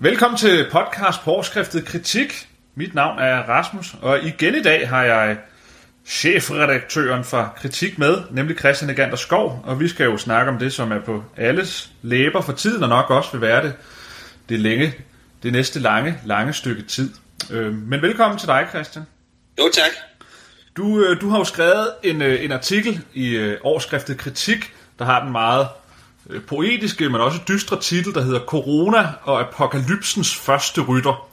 Velkommen til podcast på overskriftet Kritik. Mit navn er Rasmus, og igen i dag har jeg chefredaktøren for Kritik med, nemlig Christian Egander Skov, og vi skal jo snakke om det, som er på alles læber for tiden, og nok også vil være det, det, længe, det næste lange, lange stykke tid. Øh, men velkommen til dig, Christian. Jo, tak. Du, øh, du har jo skrevet en, øh, en artikel i overskriftet Kritik, der har den meget poetiske, men også dystre titel, der hedder Corona og apokalypsens første rytter.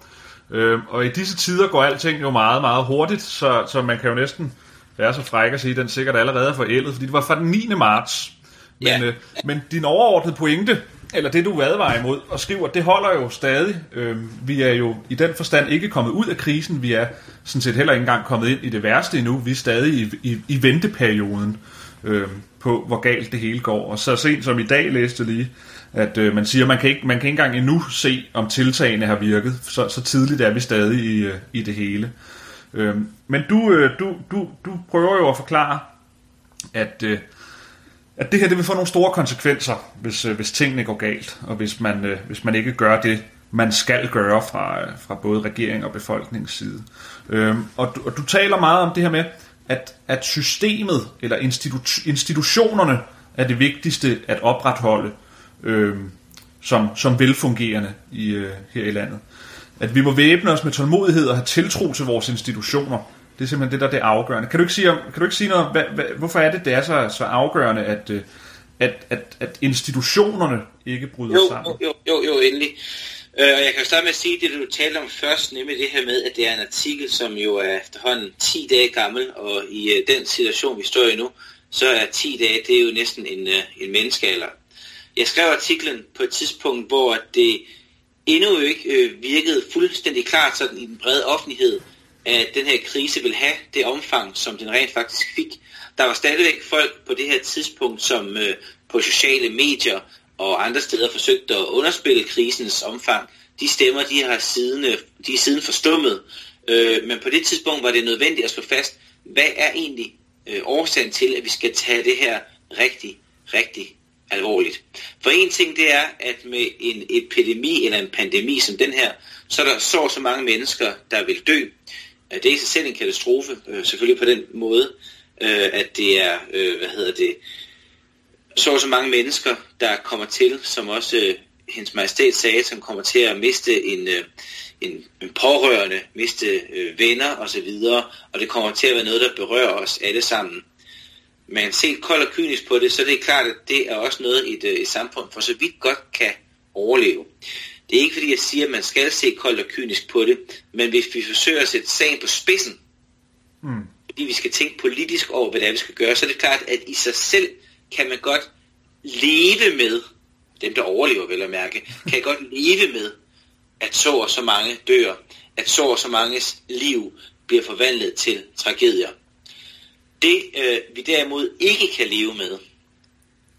Øh, og i disse tider går alting jo meget, meget hurtigt, så, så man kan jo næsten være så fræk at sige, at den sikkert allerede er forældet, fordi det var fra den 9. marts. Men, ja. øh, men din overordnede pointe, eller det du advarer imod og skriver, det holder jo stadig. Øh, vi er jo i den forstand ikke kommet ud af krisen, vi er sådan set heller ikke engang kommet ind i det værste endnu, vi er stadig i, i, i venteperioden øh, på, hvor galt det hele går. Og så sent som i dag læste lige, at øh, man siger, man kan ikke man kan ikke engang endnu se, om tiltagene har virket. Så, så tidligt er vi stadig i, øh, i det hele. Øh, men du, øh, du, du, du prøver jo at forklare, at, øh, at det her det vil få nogle store konsekvenser, hvis, øh, hvis tingene går galt, og hvis man, øh, hvis man ikke gør det, man skal gøre fra, øh, fra både regering og befolkningens side. Øh, og, du, og du taler meget om det her med, at, at systemet eller institu- institutionerne er det vigtigste at opretholde øh, som, som velfungerende i, øh, her i landet. At vi må væbne os med tålmodighed og have tiltro til vores institutioner. Det er simpelthen det, der er det afgørende. Kan du ikke sige, kan du ikke sige noget, hvad, hvad, hvorfor er det, det er så, så afgørende, at, øh, at, at, at institutionerne ikke bryder jo, sammen? Jo, jo, jo, endelig. Øh, og jeg kan starte med at sige det, du talte om først, nemlig det her med, at det er en artikel, som jo er efterhånden 10 dage gammel, og i øh, den situation, vi står i nu, så er 10 dage, det er jo næsten en, øh, en menneskealder. Jeg skrev artiklen på et tidspunkt, hvor det endnu ikke øh, virkede fuldstændig klart sådan i den brede offentlighed, at den her krise vil have det omfang, som den rent faktisk fik. Der var stadigvæk folk på det her tidspunkt, som på sociale medier og andre steder forsøgt at underspille krisens omfang. De stemmer, de har siden, øh, de er siden forstummet. Øh, men på det tidspunkt var det nødvendigt at slå fast, hvad er egentlig øh, årsagen til, at vi skal tage det her rigtig, rigtig alvorligt. For en ting det er, at med en epidemi eller en pandemi som den her, så er der så så mange mennesker, der vil dø. Øh, det er i sig selv en katastrofe, øh, selvfølgelig på den måde, øh, at det er, øh, hvad hedder det, så så mange mennesker, der kommer til, som også øh, hendes majestæt sagde, som kommer til at miste en, øh, en, en pårørende, miste øh, venner osv., og det kommer til at være noget, der berører os alle sammen. Men set koldt og kynisk på det, så er det klart, at det er også noget, et, øh, et samfund for så vidt godt kan overleve. Det er ikke fordi, jeg siger, at man skal se koldt og kynisk på det, men hvis vi forsøger at sætte sagen på spidsen, mm. fordi vi skal tænke politisk over, hvad det er, vi skal gøre, så er det klart, at i sig selv kan man godt leve med, dem der overlever vel at mærke, kan godt leve med, at så og så mange dør, at så og så manges liv bliver forvandlet til tragedier. Det øh, vi derimod ikke kan leve med,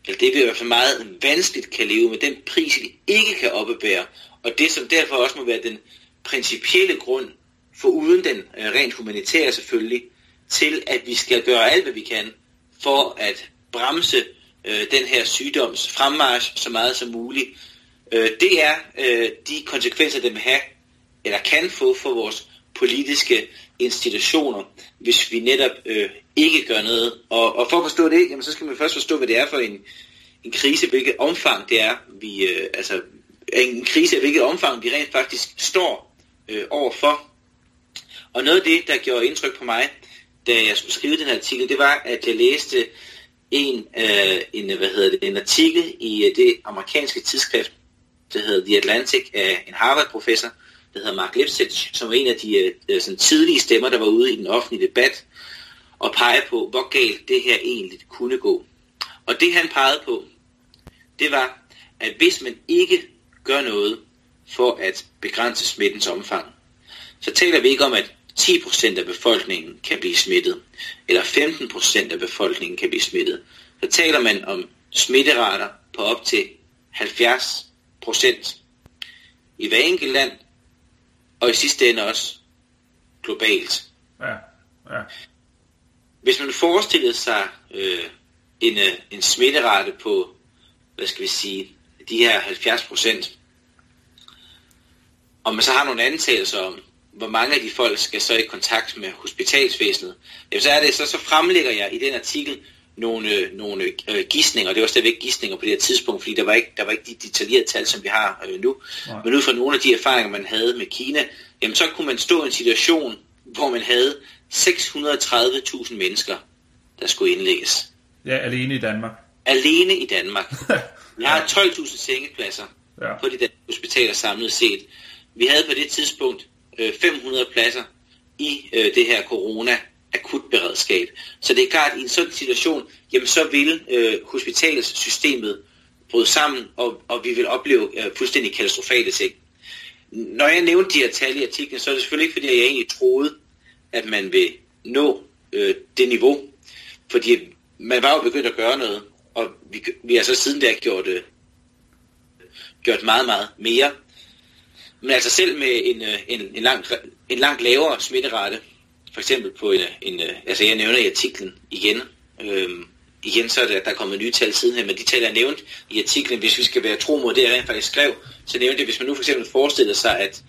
eller det vi i hvert fald meget vanskeligt kan leve med, den pris vi ikke kan oppebære, og det som derfor også må være den principielle grund, for uden den øh, rent humanitære selvfølgelig, til at vi skal gøre alt, hvad vi kan, for at bremse øh, den her sygdoms fremmarsch så meget som muligt. Øh, det er øh, de konsekvenser, den vil have, eller kan få for vores politiske institutioner, hvis vi netop øh, ikke gør noget. Og, og for at forstå det, jamen, så skal man først forstå, hvad det er for en, en krise, hvilket omfang det er, vi, øh, altså en krise, hvilket omfang vi rent faktisk står øh, overfor. Og noget af det, der gjorde indtryk på mig, da jeg skulle skrive den her artikel, det var, at jeg læste en, øh, en, hvad hedder det, en artikel i øh, det amerikanske tidsskrift, der hedder The Atlantic, af en Harvard-professor, der hedder Mark Lipsitch, som var en af de øh, øh, sådan tidlige stemmer, der var ude i den offentlige debat, og pege på, hvor galt det her egentlig kunne gå. Og det han pegede på, det var, at hvis man ikke gør noget for at begrænse smittens omfang, så taler vi ikke om, at 10% af befolkningen kan blive smittet, eller 15% af befolkningen kan blive smittet, så taler man om smitterater på op til 70% i hver enkelt land, og i sidste ende også globalt. Ja, ja. Hvis man forestiller sig øh, en, øh, en smitterate på, hvad skal vi sige, de her 70 procent, og man så har nogle antagelser om, hvor mange af de folk skal så i kontakt med hospitalsvæsenet, jamen så er det, så, så fremlægger jeg i den artikel nogle, nogle øh, gissninger, det var stadigvæk gissninger på det her tidspunkt, fordi der var ikke, der var ikke de detaljerede tal, som vi har øh, nu. Nej. Men ud fra nogle af de erfaringer, man havde med Kina, jamen så kunne man stå i en situation, hvor man havde 630.000 mennesker, der skulle indlægges. Ja, alene i Danmark. Alene i Danmark. Vi har 12.000 sengepladser ja. på de danske hospitaler samlet set. Vi havde på det tidspunkt øh, Øh, 500 pladser i øh, det her corona akutberedskab. Så det er klart, at i en sådan situation, jamen så vil øh, hospitalssystemet bryde sammen, og, og vi vil opleve øh, fuldstændig katastrofale ting. Når jeg nævnte de her tal i artiklen, så er det selvfølgelig ikke, fordi jeg egentlig troede, at man vil nå øh, det niveau. Fordi man var jo begyndt at gøre noget, og vi, vi har så siden der gjort, øh, gjort meget, meget mere. Men altså selv med en, øh, en, en, langt, en langt lavere smitterate, for eksempel på en, en altså jeg nævner i artiklen igen, øhm, igen så er der, der er kommet nye tal siden her, men de tal er nævnt i artiklen, hvis vi skal være tro mod det, jeg rent faktisk skrev, så nævnte det, hvis man nu for eksempel forestiller sig, at,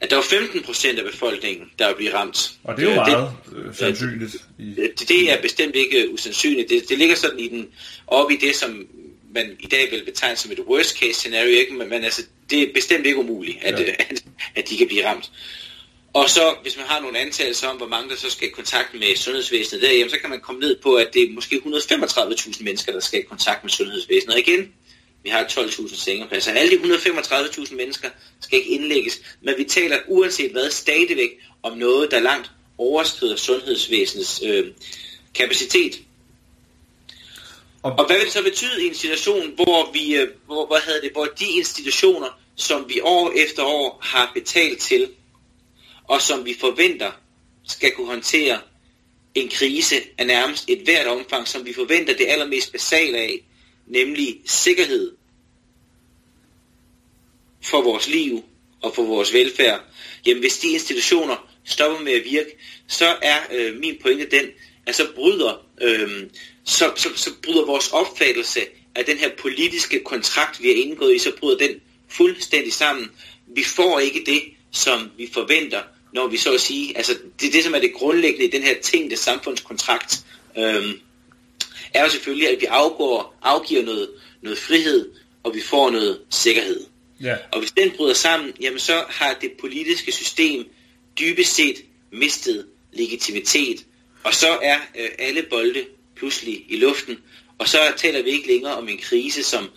at der var 15 procent af befolkningen, der vil blive ramt. Og det er jo øh, meget det, øh, sandsynligt. I... Det, det er bestemt ikke usandsynligt. Det, det ligger sådan i den, op i det, som man i dag vil betegne som et worst case scenario, ikke? Men, men altså, det er bestemt ikke umuligt, at, ja. at, at de kan blive ramt. Og så, hvis man har nogle antagelser om, hvor mange der så skal i kontakt med sundhedsvæsenet der, jamen, så kan man komme ned på, at det er måske 135.000 mennesker, der skal i kontakt med sundhedsvæsenet. Og igen, vi har 12.000 sengepladser. Alle de 135.000 mennesker skal ikke indlægges, men vi taler uanset hvad stadigvæk om noget, der langt overskrider sundhedsvæsenets øh, kapacitet. Og, og hvad vil det så betyde i en situation, hvor vi, øh, hvor, hvad hedder det, hvor de institutioner, som vi år efter år har betalt til, og som vi forventer skal kunne håndtere en krise af nærmest et hvert omfang, som vi forventer det allermest basale af, nemlig sikkerhed for vores liv og for vores velfærd. Jamen hvis de institutioner stopper med at virke, så er øh, min pointe den, at så bryder, øh, så, så, så bryder vores opfattelse af den her politiske kontrakt, vi har indgået i, så bryder den fuldstændig sammen. Vi får ikke det, som vi forventer, når vi så at sige, altså det, det som er det grundlæggende i den her tænkte samfundskontrakt, øhm, er jo selvfølgelig, at vi afgår, afgiver noget, noget frihed, og vi får noget sikkerhed. Ja. Og hvis den bryder sammen, jamen så har det politiske system dybest set mistet legitimitet, og så er øh, alle bolde pludselig i luften, og så taler vi ikke længere om en krise, som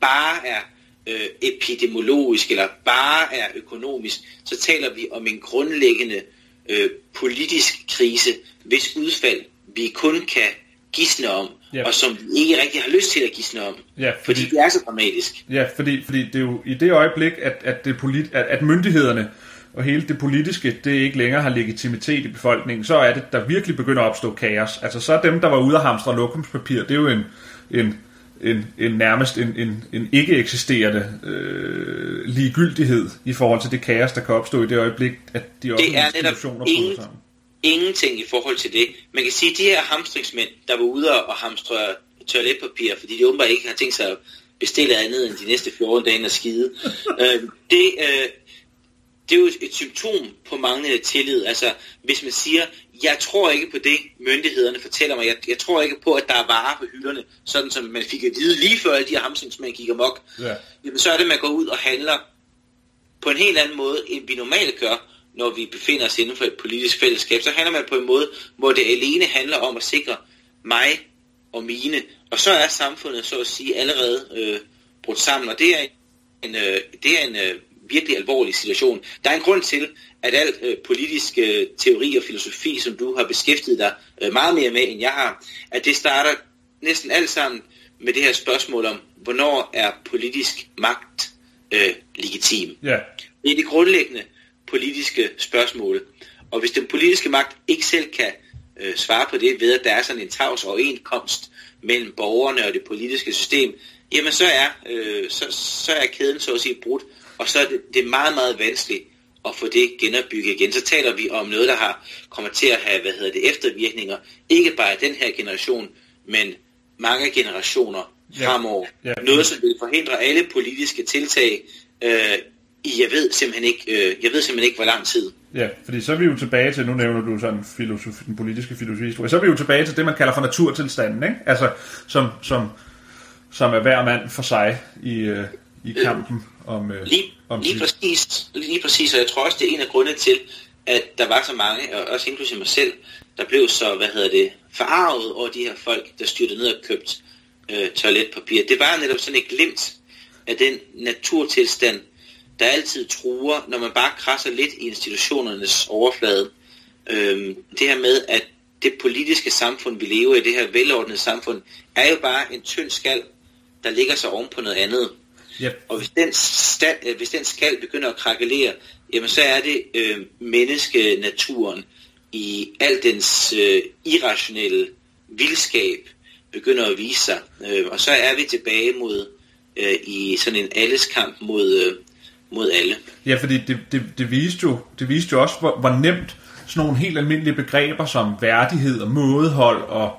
bare er øh, epidemiologisk eller bare er økonomisk, så taler vi om en grundlæggende øh, politisk krise, hvis udfald vi kun kan gisne om, ja. og som vi ikke rigtig har lyst til at gisne om, ja, fordi, fordi det er så dramatisk. Ja, fordi, fordi det er jo i det øjeblik, at, at, det polit, at, at myndighederne og hele det politiske, det ikke længere har legitimitet i befolkningen, så er det, der virkelig begynder at opstå kaos. Altså så er dem, der var ude af hamstre lokumspapir, det er jo en, en en, en nærmest en, en, en ikke eksisterende øh, ligegyldighed i forhold til det kaos, der kan opstå i det øjeblik, at de offentlige institutioner ingen, sammen. Ingenting i forhold til det. Man kan sige, at de her hamstringsmænd, der var ude og hamstre toiletpapir, fordi de åbenbart ikke har tænkt sig at bestille andet end de næste 14 dage og skide, øh, det, øh, det er jo et symptom på manglende tillid. Altså, hvis man siger, jeg tror ikke på det, myndighederne fortæller mig. Jeg, jeg tror ikke på, at der er varer på hylderne, sådan som man fik at vide lige før alle de her hamstringsmænd gik amok. Ja. Jamen, så er det, at man går ud og handler på en helt anden måde, end vi normalt gør, når vi befinder os inden for et politisk fællesskab. Så handler man på en måde, hvor det alene handler om at sikre mig og mine. Og så er samfundet, så at sige, allerede øh, brudt sammen. Og det er en, øh, det er en øh, virkelig alvorlig situation. Der er en grund til, at al øh, politisk øh, teori og filosofi, som du har beskæftiget dig øh, meget mere med, end jeg har, at det starter næsten alt sammen med det her spørgsmål om, hvornår er politisk magt øh, legitim. Yeah. Det er det grundlæggende politiske spørgsmål. Og hvis den politiske magt ikke selv kan øh, svare på det ved, at der er sådan en tavs overenkomst mellem borgerne og det politiske system, jamen så er, øh, så, så er kæden så at sige brudt, og så er det, det er meget, meget vanskeligt at få det genopbygget igen. Så taler vi om noget, der har kommer til at have hvad hedder det, eftervirkninger, ikke bare i den her generation, men mange generationer ja. fremover. Ja. Noget, som vil forhindre alle politiske tiltag øh, jeg ved simpelthen ikke, øh, jeg ved simpelthen ikke, hvor lang tid. Ja, fordi så er vi jo tilbage til, nu nævner du sådan filosofi, den politiske filosofi, så er vi jo tilbage til det, man kalder for naturtilstanden, ikke? Altså, som, som, som er hver mand for sig i, øh, i kampen om, øh, lige, om lige, præcis, lige præcis, og jeg tror også, det er en af grundene til, at der var så mange, og også inklusive mig selv, der blev så, hvad hedder det, forarvet over de her folk, der styrte ned og købte øh, toiletpapir. Det var netop sådan et glimt af den naturtilstand, der altid truer, når man bare krasser lidt i institutionernes overflade. Øhm, det her med, at det politiske samfund, vi lever i, det her velordnede samfund, er jo bare en tynd skal, der ligger sig oven på noget andet. Yep. Og hvis den, stand, øh, hvis den skal begynder at krakelere, jamen så er det øh, menneskenaturen i al dens øh, irrationelle vildskab begynder at vise sig. Øh, og så er vi tilbage mod øh, i sådan en alleskamp mod, øh, mod alle. Ja, fordi det, det, det, viste jo, det viste jo også, hvor, hvor nemt sådan nogle helt almindelige begreber som værdighed og mådehold og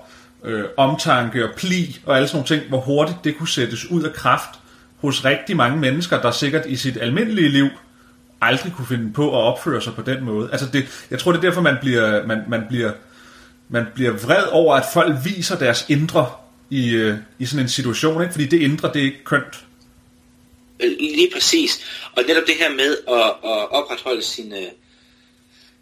øh, omtanke og pli og alle sådan nogle ting, hvor hurtigt det kunne sættes ud af kraft hos rigtig mange mennesker, der sikkert i sit almindelige liv aldrig kunne finde på at opføre sig på den måde. Altså det, jeg tror, det er derfor, man bliver, man, man bliver, man bliver vred over, at folk viser deres indre i, øh, i sådan en situation, ikke? fordi det indre, det er ikke kønt. Øh, lige præcis. Og netop det her med at, at opretholde sin, øh,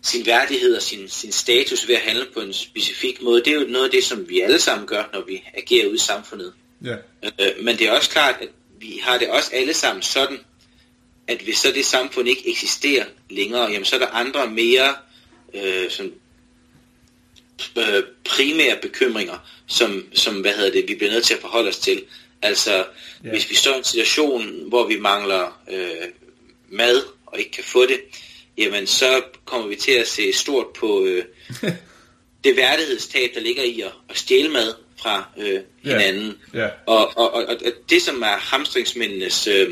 sin værdighed og sin, sin status ved at handle på en specifik måde, det er jo noget af det, som vi alle sammen gør, når vi agerer ude i samfundet. Ja. Øh, men det er også klart, at vi har det også alle sammen sådan, at hvis så det samfund ikke eksisterer længere, jamen så er der andre mere øh, sådan, øh, primære bekymringer, som, som hvad hedder det, vi bliver nødt til at forholde os til. Altså, ja. hvis vi står i en situation, hvor vi mangler øh, mad og ikke kan få det, jamen så kommer vi til at se stort på øh, det værdighedstab, der ligger i at, at stjæle mad fra øh, hinanden. Ja. Ja. Og, og, og, og det, som er hamstringsmændenes øh,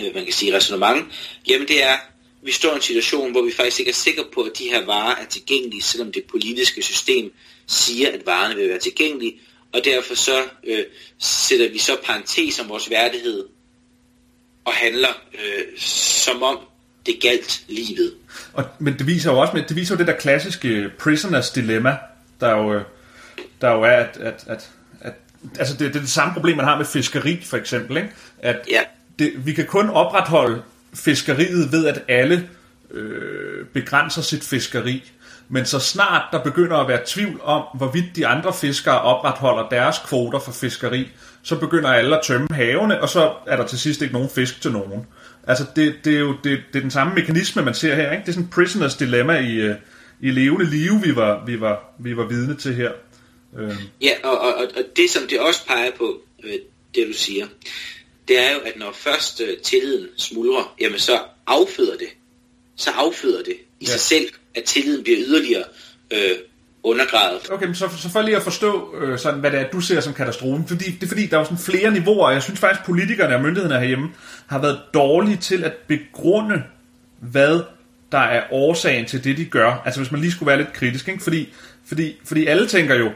øh, man kan sige resonemang, jamen det er, vi står i en situation, hvor vi faktisk ikke er sikre på, at de her varer er tilgængelige, selvom det politiske system siger, at varerne vil være tilgængelige, og derfor så øh, sætter vi så parentes om vores værdighed og handler øh, som om det galt livet. Og, men det viser jo også det viser jo det der klassiske prisoners dilemma, der jo, der jo er, at, at, at, at altså det, det er det samme problem, man har med fiskeri for eksempel, ikke? at ja. det, vi kan kun opretholde fiskeriet ved, at alle øh, begrænser sit fiskeri. Men så snart der begynder at være tvivl om, hvorvidt de andre fiskere opretholder deres kvoter for fiskeri, så begynder alle at tømme havene, og så er der til sidst ikke nogen fisk til nogen. Altså, det, det er jo det, det er den samme mekanisme, man ser her. Ikke? Det er sådan prisoners dilemma i, øh, i levende liv, vi var, vi var, vi var vidne til her. Øh. Ja, og, og, og det som det også peger på, øh, det du siger, det er jo, at når først tilliden smuldrer, jamen så afføder det. Så afføder det i ja. sig selv, at tilliden bliver yderligere øh, undergravet. Okay, men så, så for lige at forstå, øh, sådan, hvad det er, du ser som katastrofen. Fordi, det er fordi, der er jo sådan flere niveauer, og jeg synes faktisk, politikerne og myndighederne herhjemme har været dårlige til at begrunde, hvad der er årsagen til det, de gør. Altså hvis man lige skulle være lidt kritisk, ikke? Fordi, fordi, fordi alle tænker jo,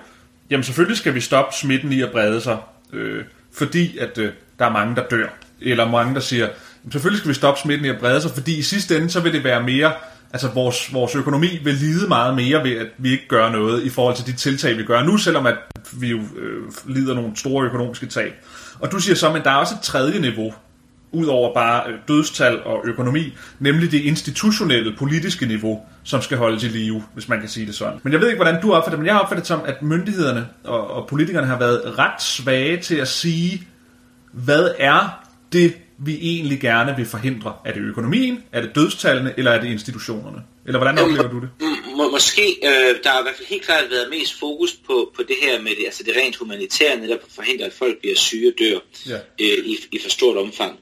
jamen selvfølgelig skal vi stoppe smitten i at brede sig, øh, fordi at øh, der er mange, der dør. Eller mange, der siger, jamen, selvfølgelig skal vi stoppe smitten i at brede sig, fordi i sidste ende, så vil det være mere altså vores, vores økonomi vil lide meget mere ved, at vi ikke gør noget i forhold til de tiltag, vi gør nu, selvom at vi jo øh, lider nogle store økonomiske tab. Og du siger så, at der er også et tredje niveau, ud over bare øh, dødstal og økonomi, nemlig det institutionelle politiske niveau, som skal holdes i live, hvis man kan sige det sådan. Men jeg ved ikke, hvordan du opfatter det, men jeg opfatter det som, at myndighederne og, og politikerne har været ret svage til at sige, hvad er det vi egentlig gerne vil forhindre? Er det økonomien, er det dødstallene, eller er det institutionerne? Eller hvordan oplever du det? Må, måske, øh, der har i hvert fald helt klart været mest fokus på, på det her med det, altså det rent humanitære, netop at forhindre, at folk bliver syge og dør ja. øh, i, i for stort omfang.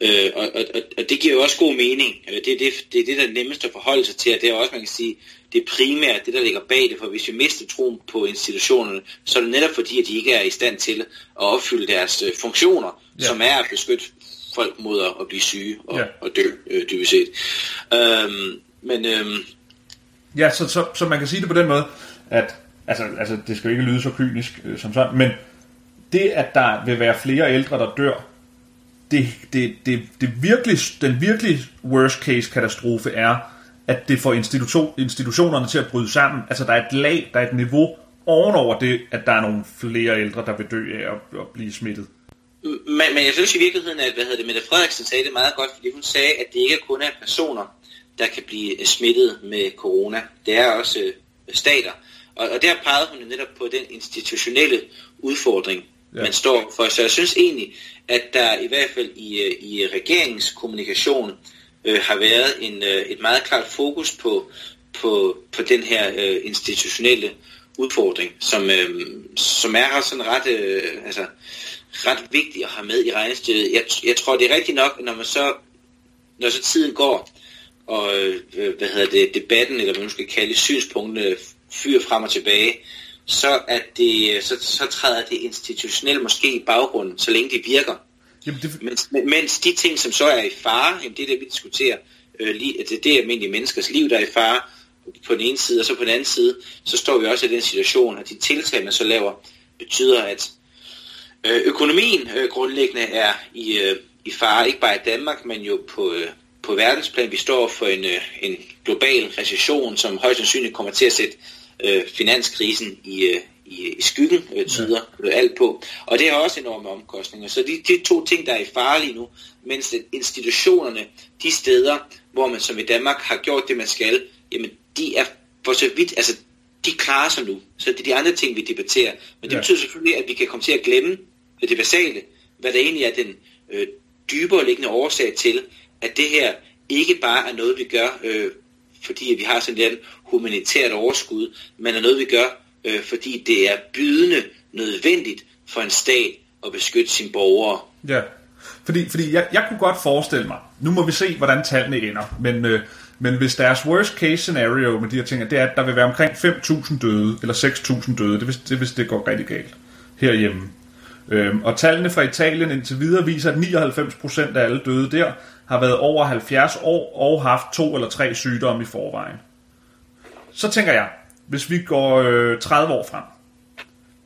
Øh, og, og, og det giver jo også god mening. Det er det, det er det, der er nemmest at forholde sig til, og det er også, man kan sige, det primære, det der ligger bag det, for hvis vi mister troen på institutionerne, så er det netop fordi, at de ikke er i stand til at opfylde deres øh, funktioner, ja. som er at beskytte folk mod at, blive syge og, ja. og dø, øh, dybest set. Øhm, men... Øhm, ja, så, så, så man kan sige det på den måde, at altså, altså det skal jo ikke lyde så kynisk øh, som sådan, men det, at der vil være flere ældre, der dør, det, det, det, det virkelig, den virkelig worst case katastrofe er, at det får institution, institutionerne til at bryde sammen. Altså der er et lag, der er et niveau ovenover det, at der er nogle flere ældre, der vil dø af at, at blive smittet. Men, men jeg synes i virkeligheden, at hvad hedder det, Mette Frederiksen sagde det meget godt, fordi hun sagde, at det ikke kun er personer, der kan blive smittet med corona. Det er også øh, stater. Og, og der pegede hun netop på den institutionelle udfordring, ja. man står for. Så jeg synes egentlig, at der i hvert fald i, øh, i regeringens kommunikation øh, har været en, øh, et meget klart fokus på, på, på den her øh, institutionelle udfordring, som, øh, som er sådan ret, øh, altså, ret vigtigt at have med i regnestykket. Jeg, jeg tror, det er rigtigt nok, når man så, når så tiden går, og øh, hvad hedder det, debatten, eller hvad man skal kalde synspunktene, fyrer frem og tilbage, så, at det, så, så træder det institutionelt måske i baggrunden, så længe det virker. Jamen det... mens, mens de ting, som så er i fare, jamen det er det, vi diskuterer, øh, lige, det, det er almindelige menneskers liv, der er i fare på den ene side, og så på den anden side, så står vi også i den situation, at de tiltag, man så laver, betyder, at øh, økonomien øh, grundlæggende er i, øh, i fare, ikke bare i Danmark, men jo på, øh, på verdensplan. Vi står for en, øh, en global recession, som højst sandsynligt kommer til at sætte øh, finanskrisen i, øh, i, i skyggen øh, tyder. Øh, alt på. Og det har også enorme omkostninger. Så de, de to ting, der er i fare lige nu, mens institutionerne, de steder, hvor man som i Danmark har gjort det, man skal, jamen de er for så vidt, altså de klarer sig nu. Så det er de andre ting, vi debatterer. Men det ja. betyder selvfølgelig, at vi kan komme til at glemme det basale, hvad der egentlig er den øh, dybere liggende årsag til, at det her ikke bare er noget, vi gør, øh, fordi vi har sådan et humanitært overskud, men er noget, vi gør, øh, fordi det er bydende nødvendigt for en stat at beskytte sine borgere. Ja, fordi, fordi jeg, jeg kunne godt forestille mig, nu må vi se, hvordan tallene ender, men, øh, men hvis deres worst case scenario med de her ting, det er, at der vil være omkring 5.000 døde, eller 6.000 døde, det hvis, det hvis det går rigtig galt herhjemme. Øhm, og tallene fra Italien indtil videre viser, at 99% af alle døde der har været over 70 år og haft to eller tre sygdomme i forvejen. Så tænker jeg, hvis vi går øh, 30 år frem,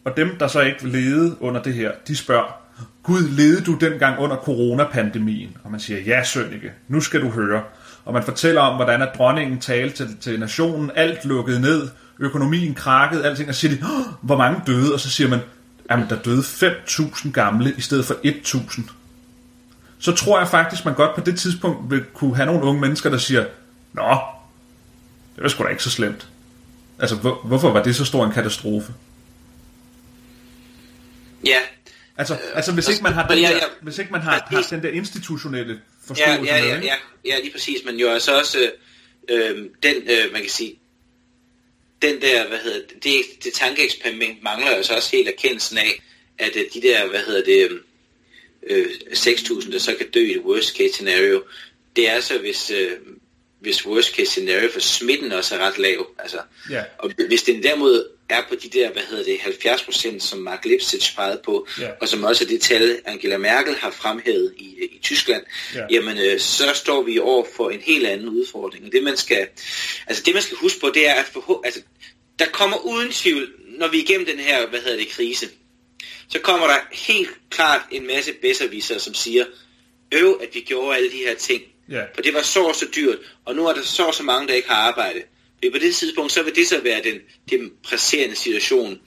og dem, der så ikke lede under det her, de spørger, Gud, lede du dengang under coronapandemien? Og man siger, ja Sønneke, nu skal du høre. Og man fortæller om, hvordan at dronningen talte til, til nationen, alt lukket ned, økonomien krakkede, alting, og så siger de, hvor mange døde? Og så siger man, jamen der døde 5.000 gamle i stedet for 1.000. Så tror jeg faktisk, man godt på det tidspunkt vil kunne have nogle unge mennesker, der siger, nå, det var sgu da ikke så slemt. Altså, hvor, hvorfor var det så stor en katastrofe? Ja. Altså, altså hvis ikke man har den der, hvis ikke man har, har den der institutionelle forståelse ja, ja, ja, ja, ja, lige præcis, men jo altså også øh, den, øh, man kan sige, den der, hvad hedder det, det, det tankeeksperiment mangler jo så også helt erkendelsen af, at øh, de der, hvad hedder det, øh, 6.000, der så kan dø i et worst case scenario, det er så, hvis, øh, hvis worst case scenario for smitten også er ret lav. Altså, yeah. Og hvis den derimod er på de der, hvad hedder det, 70 procent, som Mark Lipsitz pegede på, yeah. og som også er det tal, Angela Merkel har fremhævet i, i Tyskland, yeah. jamen øh, så står vi over for en helt anden udfordring. Og det man skal, altså det man skal huske på, det er, at for, altså, der kommer uden tvivl, når vi er igennem den her, hvad hedder det, krise, så kommer der helt klart en masse bedserviser, som siger, øv, at vi gjorde alle de her ting. Yeah. For det var så så dyrt, og nu er der så så mange, der ikke har arbejde. Men på det tidspunkt, så vil det så være den, den presserende situation.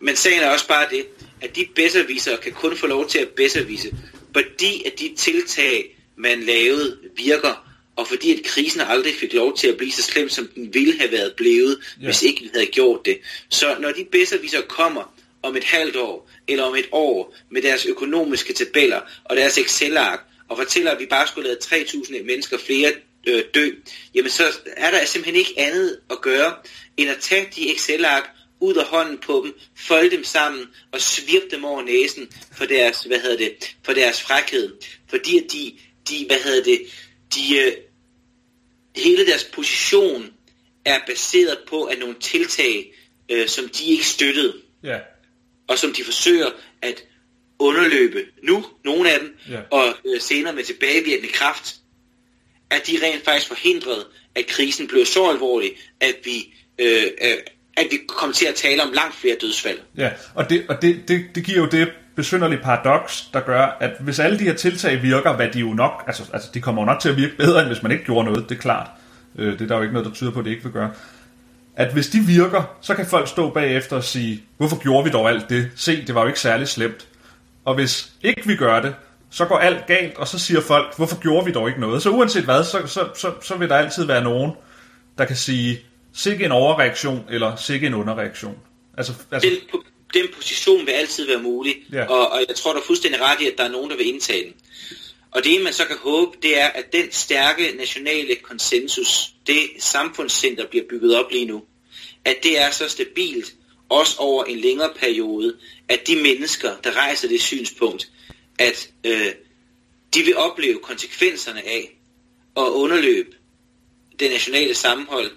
Men sagen er også bare det, at de bedserviser kan kun få lov til at bedservise, fordi at de tiltag, man lavede, virker, og fordi at krisen aldrig fik lov til at blive så slem, som den ville have været blevet, yeah. hvis ikke vi havde gjort det. Så når de bedserviser kommer om et halvt år, eller om et år, med deres økonomiske tabeller og deres Excel-ark, og fortæller, at vi bare skulle lade 3.000 mennesker flere øh, dø, jamen så er der simpelthen ikke andet at gøre, end at tage de Excel-ark ud af hånden på dem, folde dem sammen og svirpe dem over næsen for deres, hvad hedder det, for deres frækhed. Fordi at de, de hvad hedder det, de, øh, hele deres position er baseret på at nogle tiltag, øh, som de ikke støttede. Ja. Og som de forsøger at underløbe nu, nogle af dem, ja. og øh, senere med tilbagevirkende kraft, at de rent faktisk forhindrede, at krisen blev så alvorlig, at vi, øh, øh, at vi kom til at tale om langt flere dødsfald. Ja, og det, og det, det, det giver jo det besynderlige paradoks, der gør, at hvis alle de her tiltag virker, hvad de jo nok, altså, altså de kommer jo nok til at virke bedre, end hvis man ikke gjorde noget, det er klart. Øh, det er der jo ikke noget, der tyder på, at det ikke vil gøre. At hvis de virker, så kan folk stå bagefter og sige, hvorfor gjorde vi dog alt det? Se, det var jo ikke særlig slemt. Og hvis ikke vi gør det, så går alt galt, og så siger folk, hvorfor gjorde vi dog ikke noget? Så uanset hvad, så, så, så, så vil der altid være nogen, der kan sige, sikke en overreaktion, eller sikke en underreaktion. Altså, altså... Den, den position vil altid være mulig, ja. og, og jeg tror, der er fuldstændig ret i, at der er nogen, der vil indtage den. Og det, man så kan håbe, det er, at den stærke nationale konsensus, det samfundscenter bliver bygget op lige nu, at det er så stabilt, også over en længere periode, at de mennesker, der rejser det synspunkt, at øh, de vil opleve konsekvenserne af at underløbe det nationale sammenhold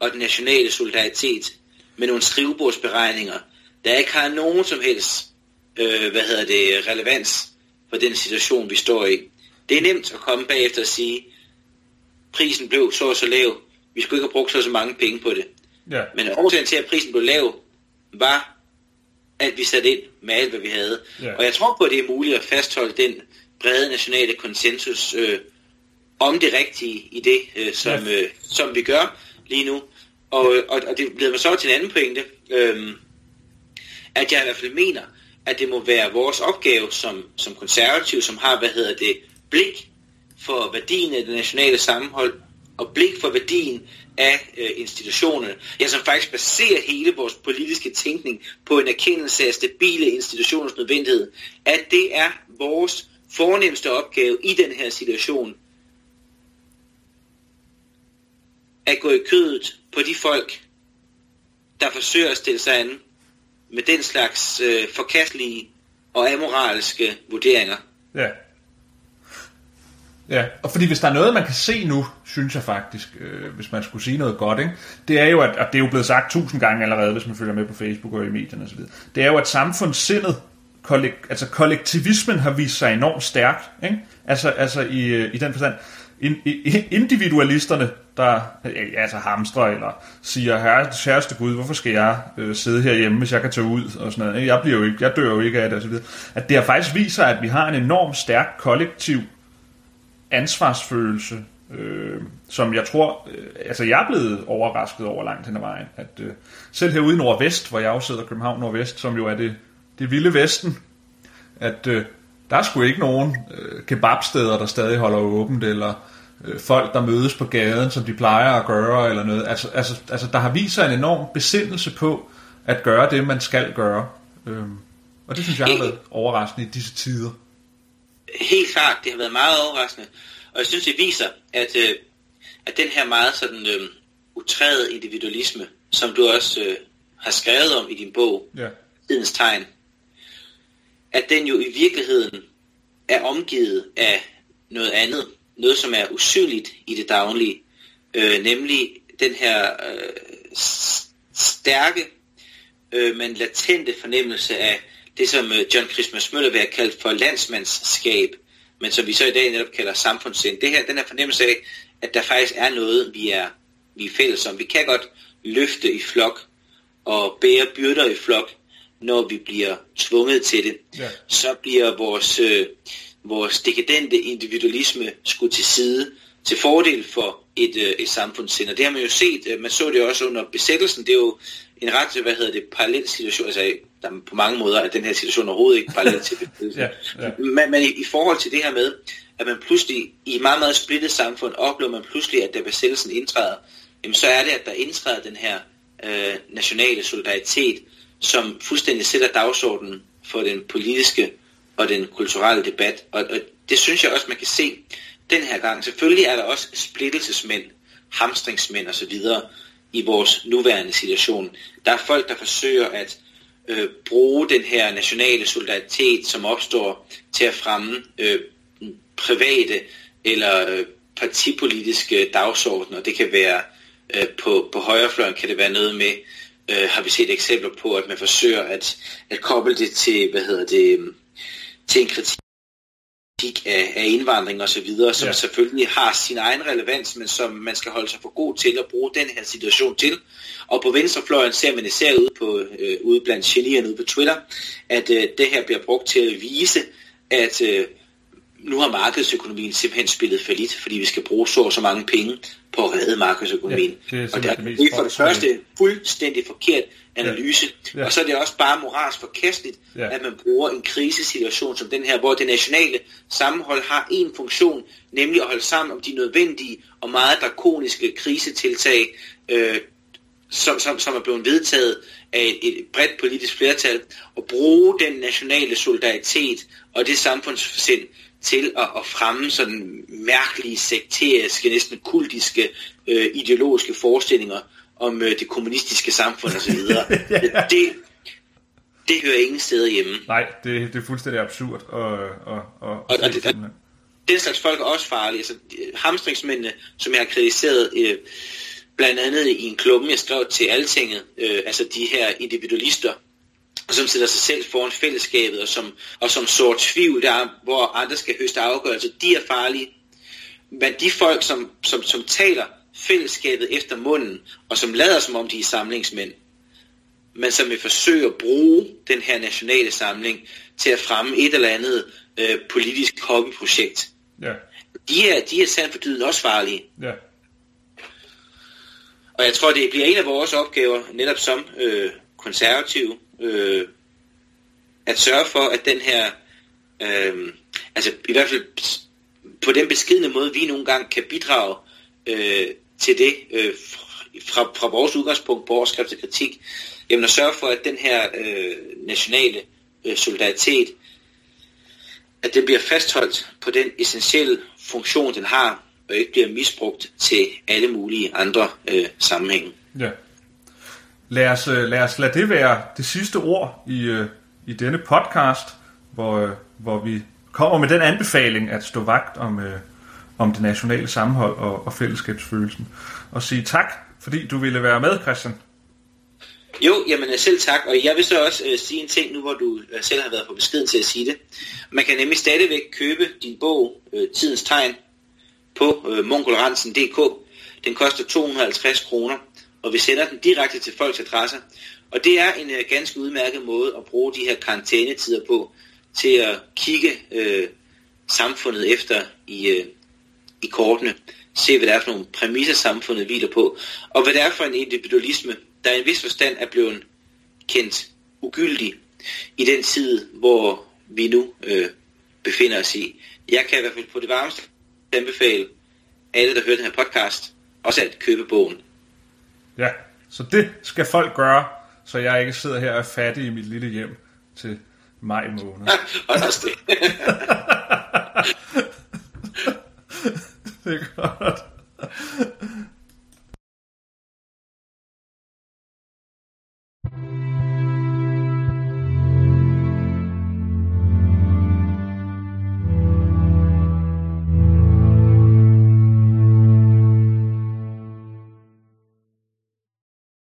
og den nationale solidaritet med nogle skrivebordsberegninger, der ikke har nogen som helst øh, hvad hedder det, relevans for den situation, vi står i. Det er nemt at komme bagefter og sige, prisen blev så og så lav, vi skulle ikke have brugt så og så mange penge på det. Ja. Men årsagen til, at prisen blev lav, var, at vi satte ind med alt, hvad vi havde. Ja. Og jeg tror på, at det er muligt at fastholde den brede nationale konsensus øh, om det rigtige i det, øh, som, ja. øh, som vi gør lige nu. Og, og, og det bliver mig så til en anden pointe, øh, at jeg i hvert fald mener, at det må være vores opgave som, som konservativ, som har, hvad hedder det, blik for værdien af det nationale sammenhold, og blik for værdien af øh, institutionerne. Ja, som faktisk baserer hele vores politiske tænkning på en erkendelse af stabile institutioners nødvendighed. At det er vores fornemmeste opgave i den her situation, at gå i kødet på de folk, der forsøger at stille sig an med den slags øh, forkastelige og amoralske vurderinger. Ja. Ja, og fordi hvis der er noget, man kan se nu, synes jeg faktisk, øh, hvis man skulle sige noget godt, ikke? det er jo, at, og det er jo blevet sagt tusind gange allerede, hvis man følger med på Facebook og i medierne osv., det er jo, at samfundssindet, kollek, altså kollektivismen har vist sig enormt stærk, ikke? Altså, altså i, øh, i den forstand, individualisterne, der altså hamstrer eller siger, herre, kæreste Gud, hvorfor skal jeg øh, sidde herhjemme, hvis jeg kan tage ud og sådan noget. Jeg, bliver jo ikke, jeg dør jo ikke af det osv. At det har faktisk viser, at vi har en enorm stærk kollektiv ansvarsfølelse, øh, som jeg tror, øh, altså jeg er blevet overrasket over langt hen ad vejen, at øh, selv herude i Nordvest, hvor jeg også sidder, København Nordvest, som jo er det, det vilde Vesten, at øh, der er sgu ikke nogen øh, kebabsteder, der stadig holder åbent, eller øh, folk, der mødes på gaden, som de plejer at gøre, eller noget. Altså, altså, altså der har vist sig en enorm besindelse på, at gøre det, man skal gøre. Øh, og det synes jeg har været overraskende i disse tider. Helt klart, det har været meget overraskende. Og jeg synes, det viser, at, øh, at den her meget sådan øh, utræde individualisme, som du også øh, har skrevet om i din bog, ja. Tidens Tegn, at den jo i virkeligheden er omgivet af noget andet, noget som er usynligt i det daglige, øh, nemlig den her øh, stærke, øh, men latente fornemmelse af det, som øh, John Christmas Møller vil have kaldt for landsmandsskab, men som vi så i dag netop kalder samfundssind. Det her, den her fornemmelse af, at der faktisk er noget, vi er, vi er fælles om. Vi kan godt løfte i flok og bære byrder i flok, når vi bliver tvunget til det. Ja. Så bliver vores, øh, vores dekadente individualisme skudt til side til fordel for et, øh, et samfundssind. Og det har man jo set, øh, man så det også under besættelsen, det er jo en ret, hvad hedder det, parallel situation, altså der er på mange måder, at den her situation overhovedet ikke parallel til ja, ja. Men, men i, i forhold til det her med, at man pludselig i et meget, meget splittet samfund oplever man pludselig, at da besættelsen indtræder, jamen så er det, at der indtræder den her øh, nationale solidaritet, som fuldstændig sætter dagsordenen for den politiske og den kulturelle debat. Og, og det synes jeg også, man kan se den her gang. Selvfølgelig er der også splittelsesmænd, hamstringsmænd osv i vores nuværende situation. Der er folk, der forsøger at øh, bruge den her nationale solidaritet, som opstår til at fremme øh, private eller øh, partipolitiske dagsordner. Det kan være øh, på, på højrefløjen, kan det være noget med, øh, har vi set eksempler på, at man forsøger at, at koble det til, hvad hedder det, til en kritik af, af indvandring og så videre, som ja. selvfølgelig har sin egen relevans, men som man skal holde sig for god til at bruge den her situation til. Og på venstrefløjen ser man især ude, på, øh, ude blandt genierne ude på Twitter, at øh, det her bliver brugt til at vise, at øh, nu har markedsøkonomien simpelthen spillet for lidt, fordi vi skal bruge så og så mange penge på at redde markedsøkonomien. Ja, det er og det, er for det første fuldstændig forkert analyse, Ja. ja. og så er det også bare moralsk forkasteligt, ja. at man bruger en krisesituation som den her, hvor det nationale sammenhold har en funktion, nemlig at holde sammen om de nødvendige og meget drakoniske krisetiltag, øh, som, som, som er blevet vedtaget af et, et bredt politisk flertal, og bruge den nationale solidaritet og det samfundssind til at, at fremme sådan mærkelige, sekteriske, næsten kultiske, øh, ideologiske forestillinger om øh, det kommunistiske samfund osv. Ja. det, det hører ingen steder hjemme. Nej, det, det er fuldstændig absurd. Og, og, og, og, Og- og det- den slags folk er også farlige. Altså, de- hamstringsmændene, som jeg har kritiseret, øh, blandt andet i en klumme, jeg skrev til Altinget, øh, altså de her individualister, som sætter sig selv foran fællesskabet, og som, og som sår tvivl der, hvor andre skal høste afgørelser, de er farlige. Men de folk, som, som, som taler fællesskabet efter munden, og som lader som om de er samlingsmænd, men som vil forsøge at bruge den her nationale samling til at fremme et eller andet øh, politisk hobbyprojekt. Ja, De er, de er sandt for dyden også farlige. ja, og jeg tror, det bliver en af vores opgaver, netop som øh, konservative, øh, at sørge for, at den her, øh, altså i hvert fald på den beskidende måde, vi nogle gange kan bidrage øh, til det, øh, fra, fra vores udgangspunkt på overskrift og kritik, jamen at sørge for, at den her øh, nationale øh, solidaritet, at den bliver fastholdt på den essentielle funktion, den har, og ikke bliver misbrugt til alle mulige andre øh, sammenhænge. ja. Lad os, øh, lad os lade det være det sidste ord i, øh, i denne podcast, hvor, øh, hvor vi kommer med den anbefaling at stå vagt om, øh, om det nationale sammenhold og, og fællesskabsfølelsen. Og sige tak, fordi du ville være med, Christian. Jo, jamen øh, selv tak, og jeg vil så også øh, sige en ting nu, hvor du øh, selv har været på beskeden til at sige det. Man kan nemlig stadigvæk købe din bog, øh, Tidens Tegn, på øh, mongolransen.dk. Den koster 250 kroner, og vi sender den direkte til folks adresser. Og det er en øh, ganske udmærket måde at bruge de her karantænetider på, til at kigge øh, samfundet efter i, øh, i kortene. Se, hvad det er for nogle præmisser, samfundet hviler på, og hvad det er for en individualisme, der i en vis forstand er blevet kendt ugyldig i den tid, hvor vi nu øh, befinder os i. Jeg kan i hvert fald på det varmeste anbefale alle, der hører den her podcast, også at købe bogen. Ja, så det skal folk gøre, så jeg ikke sidder her og er fattig i mit lille hjem til maj måned. og også det. det er godt.